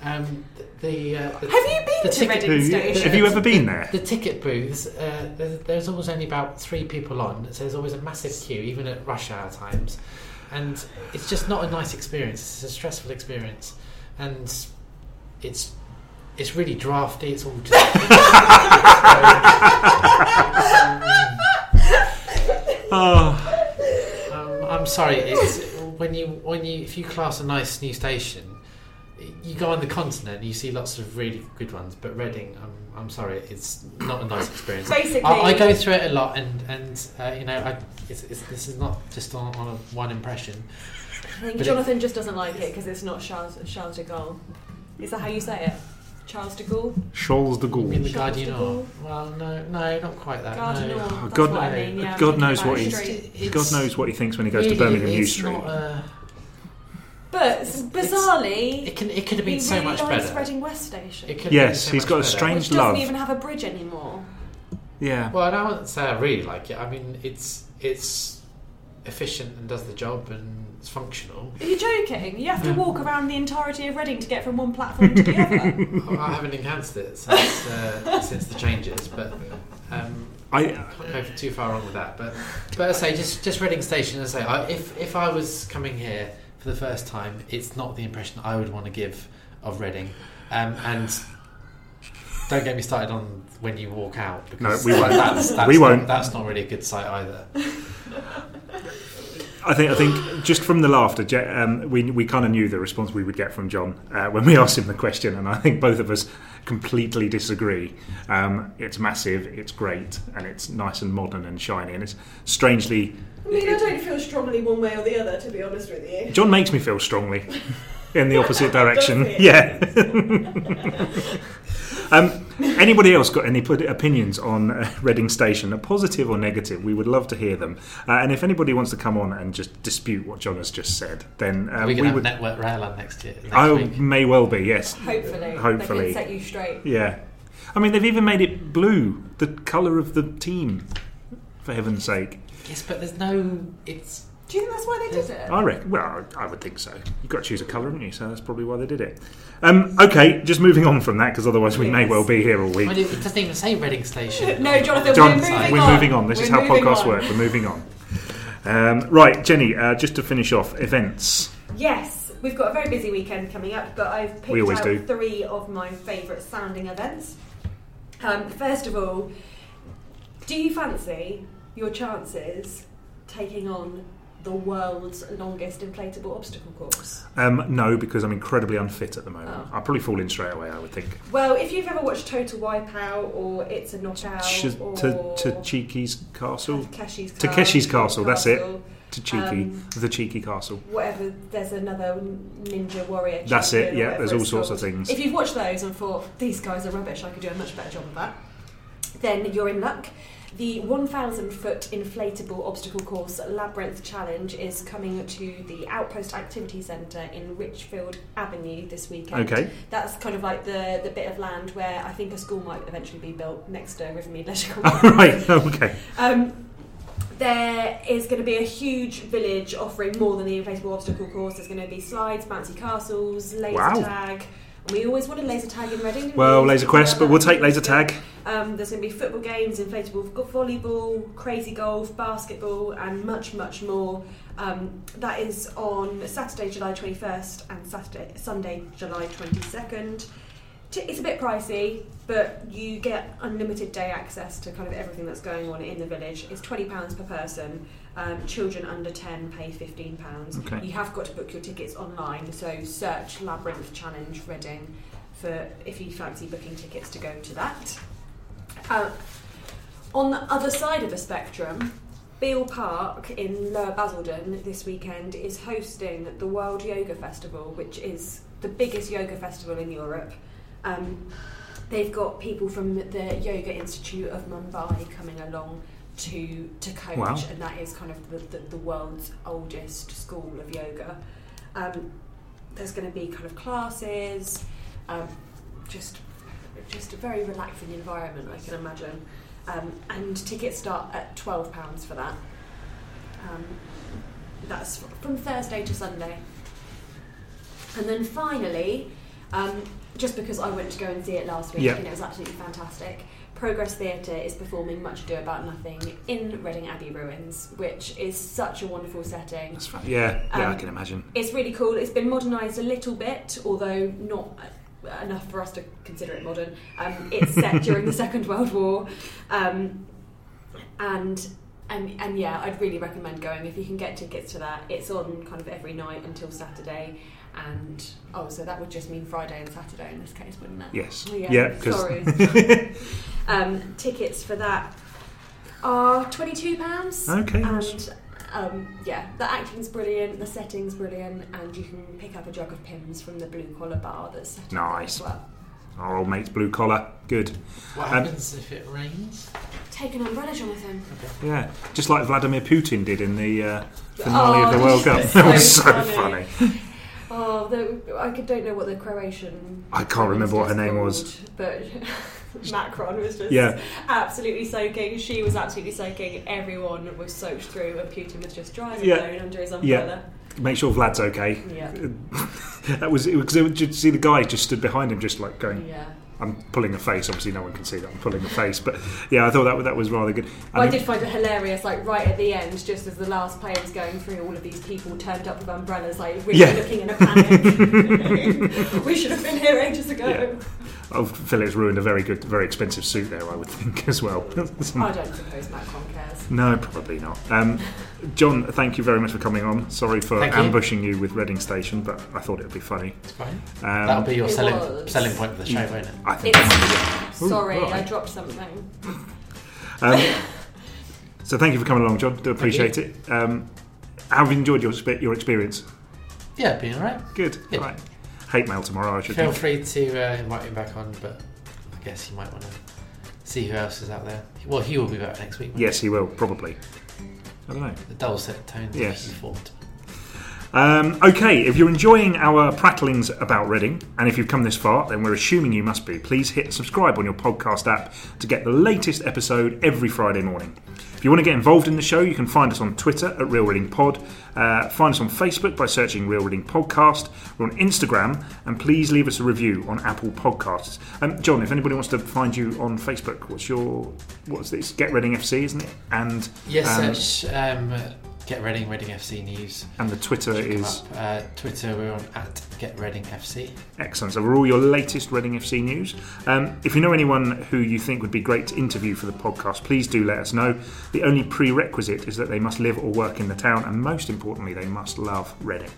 Um, the, uh, the, Have you been the to ticket- Reading Have you- Station? have you ever been there? The ticket booths, uh, there's, there's always only about three people on, so there's always a massive queue, even at rush hour times. And it's just not a nice experience. It's a stressful experience, and it's it's really drafty. It's all just. Oh, um, I'm sorry. It's when you when you if you class a nice new station, you go on the continent, and you see lots of really good ones. But Reading, I'm, I'm sorry, it's not a nice experience. Basically, I, I go through it a lot, and and uh, you know, I, it's, it's, this is not just on, on a one impression. I think but Jonathan just doesn't like it because it's not Charles, Charles de Gaulle. Is that how you say it? Charles de Gaulle? Charles de You mean the Gaulle. Charles de Gardien Well, no, no, not quite that. Garden no. Nord, God- what I mean. Yeah, God knows what it he's- God knows what he thinks when he goes really, to Birmingham New Street. Not, uh, But It's- bizarrely, it can it could have been so really much likes better. Reading West Station, It could have Yes, been so he's much got a better. strange which doesn't even have a bridge anymore. Yeah. Well, I wouldn't say I really like it. I mean, it's it's efficient and does the job and it's functional. Are you joking? You have to walk around the entirety of Reading to get from one platform to the other. I haven't encountered it since uh, since the changes, but um, I, can't go too far wrong with that. But but I say just just Reading Station. I say I, if if I was coming here for the first time, it's not the impression I would want to give of Reading. Um, and don't get me started on when you walk out because No, we won't. That's, that's We not- won't. That's not really a good sight either. I think I think just from the laughter, um, we we kind of knew the response we would get from John uh, when we asked him the question, and I think both of us completely disagree. Um, it's massive, it's great, and it's nice and modern and shiny, and it's strangely. I mean, I don't feel strongly one way or the other, to be honest with you. John makes me feel strongly in the opposite direction. Yeah. um, anybody else got any opinions on uh, Reading Station, a positive or negative? We would love to hear them. Uh, and if anybody wants to come on and just dispute what John has just said, then uh, Are we we have would. Network Rail on next year. Next I week? may well be, yes. Hopefully, Hopefully. they can set you straight. Yeah. I mean, they've even made it blue, the colour of the team. For heaven's sake, Yes, but there's no. It's Do you think that's why they did it? I reckon. Well, I would think so. You've got to choose a colour, haven't you? So that's probably why they did it. Um, okay, just moving on from that because otherwise we may Yes. well be here all I week. it doesn't even say Reading Station. No, Jonathan, John, we're moving we're on. moving on. This is We're how moving podcasts on. work. We're moving on. Um, right, Jenny. Uh, just to finish off, events. Yes, we've got a very busy weekend coming up, but I've picked We always out do. three of my favourite sounding events. Um, first of all, do you fancy your chances taking on the world's longest inflatable obstacle course? Um, no, because I'm incredibly unfit at the moment. Oh. I'll probably fall in straight away. I would think. Well, if you've ever watched Total Wipeout or It's a Knockout Ch- or to to Cheeky's castle. Takeshi's Takeshi's Castle, that's it. Castle, To Cheeky, Um, the Cheeky Castle. Whatever, there's another Ninja Warrior. That's it, yeah, there's all sorts of things. If you've watched those and thought these guys are rubbish, I could do a much better job of that, then you're in luck. The 1,000 foot inflatable obstacle course Labyrinth Challenge is coming to the Outpost Activity Centre in Richfield Avenue this weekend. Okay. That's kind of like the, the bit of land where I think a school might eventually be built next to Rivermead Leisure Complex. right. Okay. Um, there is going to be a huge village offering more than the inflatable obstacle course. There's going to be slides, bouncy castles, laser Wow. tag. We always wanted laser tag in Reading. Well, we? Laser Quest, but we'll take laser tag. Um, there's going to be football games, inflatable volleyball, crazy golf, basketball, and much, much more. Um, that is on Saturday, July 21st, and Saturday, Sunday, July 22nd. It's a bit pricey, but you get unlimited day access to kind of everything that's going on in the village. It's twenty pounds per person. Um, children under ten pay fifteen pounds. Okay. You have got to book your tickets online, so search Labyrinth Challenge Reading for if you fancy booking tickets to go to that. Uh, on the other side of the spectrum, Beale Park in Lower Basildon this weekend is hosting the World Yoga Festival, which is the biggest yoga festival in Europe. Um, they've got people from the Yoga Institute of Mumbai coming along to to coach, Wow. and that is kind of the, the, the world's oldest school of yoga. Um, there's going to be kind of classes, um, just just a very relaxing environment, I can imagine. Um, and tickets start at twelve pounds for that. Um, that's from Thursday to Sunday. And then finally, um, just because I went to go and see it last week Yeah. and it was absolutely fantastic, Progress Theatre is performing Much Ado About Nothing in Reading Abbey Ruins, which is such a wonderful setting. That's fun. Yeah. Yeah, I Um, can imagine. It's really cool. It's been modernised a little bit, although not uh, enough for us to consider it modern. Um, it's set during the Second World War, um, and and and yeah, I'd really recommend going if you can get tickets to that. It's on kind of every night until Saturday, and oh, so that would just mean Friday and Saturday in this case, wouldn't it? Yes. Oh, yeah, Yeah. Sorry. um, tickets for that are twenty two pounds. Okay, And nice. um, yeah, the acting's brilliant, the setting's brilliant, and you can pick up a jug of Pimm's from the blue collar bar that's set up there Nice. as well. our old mate's blue collar. Good. What Um, happens if it rains? Take an umbrella, Jonathan. Yeah. Just like Vladimir Putin did in the uh, finale of the Oh, World Cup. that's That was so so funny. funny. Oh, the, I could- don't know what the Croatian. I can't remember what her name was. But Macron was just Yeah. absolutely soaking. She was absolutely soaking. Everyone was soaked through, and Putin was just dry as a Yeah. bone under his umbrella. Make sure Vlad's okay. Yeah. that was because you see the guy just stood behind him, just like going. Yeah. I'm pulling a face. Obviously, no one can see that I'm pulling a face, but yeah, I thought that that was rather good. Well, I did find it hilarious, like right at the end, just as the last player was going through, all of these people turned up with umbrellas, like really Yeah. looking in a panic. we should have been here ages ago. Yeah. Oh, Phillips ruined a very good, very expensive suit there, I would think as well. I don't suppose Macron cares. No, probably not. Um, John, thank you very much for coming on. Sorry for Thank ambushing you with Reading Station, but I thought it would be funny. It's fine. Um, That'll be your selling was. selling point for the show, won't it? I think. It's Ooh, sorry, right. I dropped something. Um, so thank you for coming along, John. Do appreciate it. Um, have you enjoyed your your experience? Yeah, being alright. Good. Yeah. Right. Hate mail tomorrow. I should. Feel think. free to uh, invite him back on, but I guess you might want to see who else is out there. Well, he will be back next week. Yes, he will probably. I don't know. he? The dulcet tones Yes. yes. formed. Um, okay, if you're enjoying our prattlings about Reading, and if you've come this far, then we're assuming you must be, please hit subscribe on your podcast app to get the latest episode every Friday morning. If you want to get involved in the show, you can find us on Twitter at Real Reading Pod. Uh, find us on Facebook by searching Real Reading Podcast. We're on Instagram, and please leave us a review on Apple Podcasts. Um, John, if anybody wants to find you on Facebook, what's your what's this? Get Reading FC, isn't it? And Yes, um, search um, Get Reading, Reading FC News. and the Twitter is. Uh, Twitter, we're on at Get Reading FC. Excellent. So, we're all your latest Reading FC news. Um, if you know anyone who you think would be great to interview for the podcast, please do let us know. The only prerequisite is that they must live or work in the town, and most importantly, they must love Reading.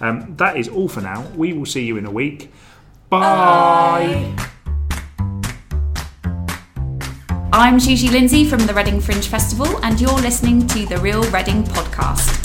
Um, that is all for now. We will see you in a week. Bye. I'm Gigi Lindsay from the Reading Fringe Festival, and you're listening to the Real Reading podcast.